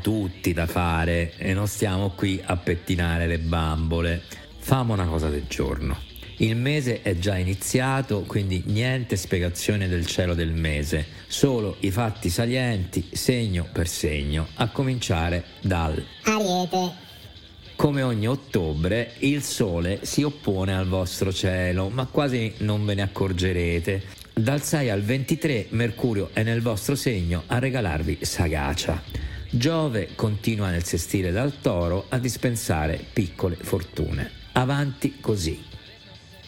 tutti da fare e non stiamo qui a pettinare le bambole. Famo una cosa del giorno. Il mese è già iniziato, quindi niente spiegazione del cielo del mese, solo i fatti salienti, segno per segno, a cominciare dal Ariete. Come ogni ottobre, il sole si oppone al vostro cielo, ma quasi non ve ne accorgerete. Dal 6 al 23 Mercurio è nel vostro segno a regalarvi sagacia. Giove continua nel sestile dal toro a dispensare piccole fortune. Avanti così.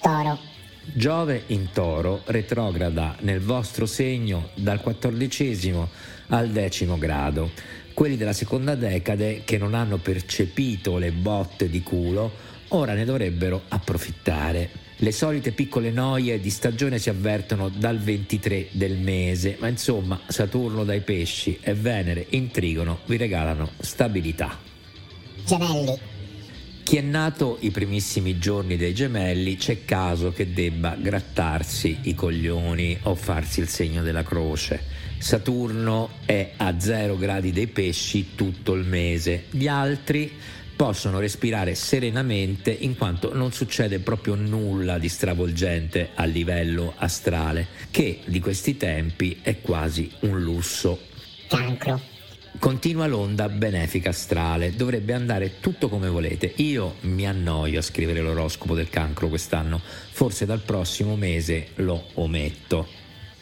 Toro. Giove in toro retrograda nel vostro segno dal quattordicesimo al decimo grado. Quelli della seconda decade che non hanno percepito le botte di culo ora ne dovrebbero approfittare. Le solite piccole noie di stagione si avvertono dal 23 del mese, ma insomma Saturno dai pesci e Venere in trigono vi regalano stabilità. Gemelli. Chi è nato i primissimi giorni dei gemelli c'è caso che debba grattarsi i coglioni o farsi il segno della croce. Saturno è a 0 gradi dei pesci tutto il mese, gli altri possono respirare serenamente in quanto non succede proprio nulla di stravolgente a livello astrale, che di questi tempi è quasi un lusso. Cancro. Continua l'onda benefica astrale, dovrebbe andare tutto come volete. Io mi annoio a scrivere l'oroscopo del cancro quest'anno, forse dal prossimo mese lo ometto.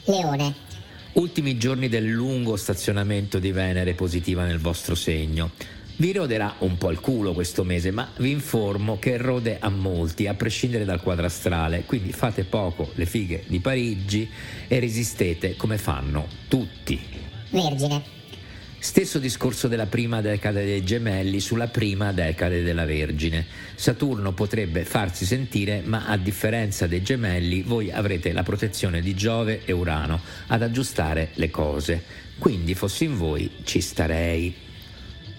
Leone. Ultimi giorni del lungo stazionamento di Venere positiva nel vostro segno. Vi roderà un po' il culo questo mese, ma vi informo che rode a molti, a prescindere dal quadro astrale, quindi fate poco le fighe di Parigi e resistete come fanno tutti. Vergine. Stesso discorso della prima decade dei gemelli sulla prima decade della Vergine. Saturno potrebbe farsi sentire, ma a differenza dei gemelli voi avrete la protezione di Giove e Urano ad aggiustare le cose. Quindi fossi in voi ci starei.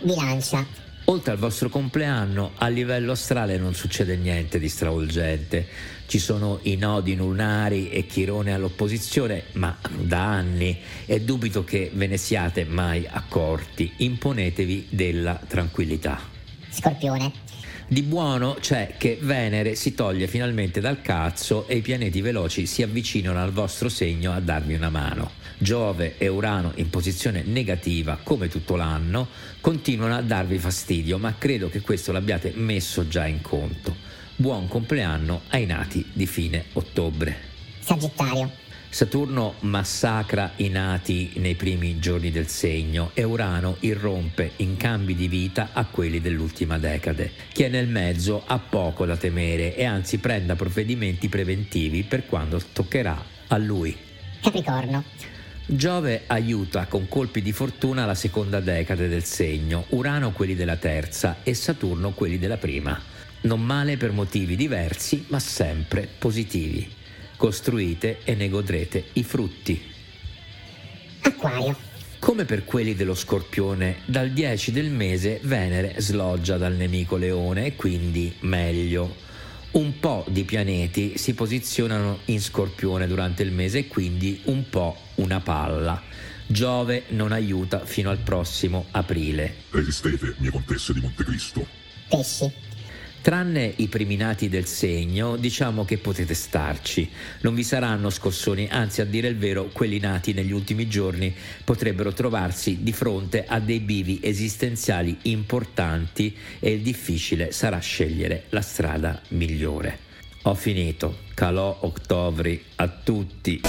Bilancia. Oltre al vostro compleanno, a livello astrale non succede niente di stravolgente. Ci sono i nodi lunari e Chirone all'opposizione, ma da anni e dubito che ve ne siate mai accorti. Imponetevi della tranquillità. Scorpione. Di buono c'è che Venere si toglie finalmente dal cazzo e i pianeti veloci si avvicinano al vostro segno a darvi una mano. Giove e Urano in posizione negativa come tutto l'anno continuano a darvi fastidio, ma credo che questo l'abbiate messo già in conto. Buon compleanno ai nati di fine ottobre. Sagittario. Saturno massacra i nati nei primi giorni del segno e Urano irrompe in cambi di vita a quelli dell'ultima decade. Chi è nel mezzo ha poco da temere e anzi prenda provvedimenti preventivi per quando toccherà a lui. Capricorno. Giove aiuta con colpi di fortuna la seconda decade del segno, Urano quelli della terza e Saturno quelli della prima. Non male per motivi diversi, ma sempre positivi costruite e ne godrete i frutti. Acquario. Come per quelli dello Scorpione, dal 10 del mese Venere sloggia dal nemico Leone e quindi meglio. Un po' di pianeti si posizionano in Scorpione durante il mese e quindi un po' una palla. Giove non aiuta fino al prossimo aprile. Resistete, mie contesse di Montecristo. Pesci. Tranne i primi nati del segno, diciamo che potete starci. Non vi saranno scossoni, anzi a dire il vero, quelli nati negli ultimi giorni potrebbero trovarsi di fronte a dei bivi esistenziali importanti e il difficile sarà scegliere la strada migliore. Ho finito. Calò Octobri a tutti.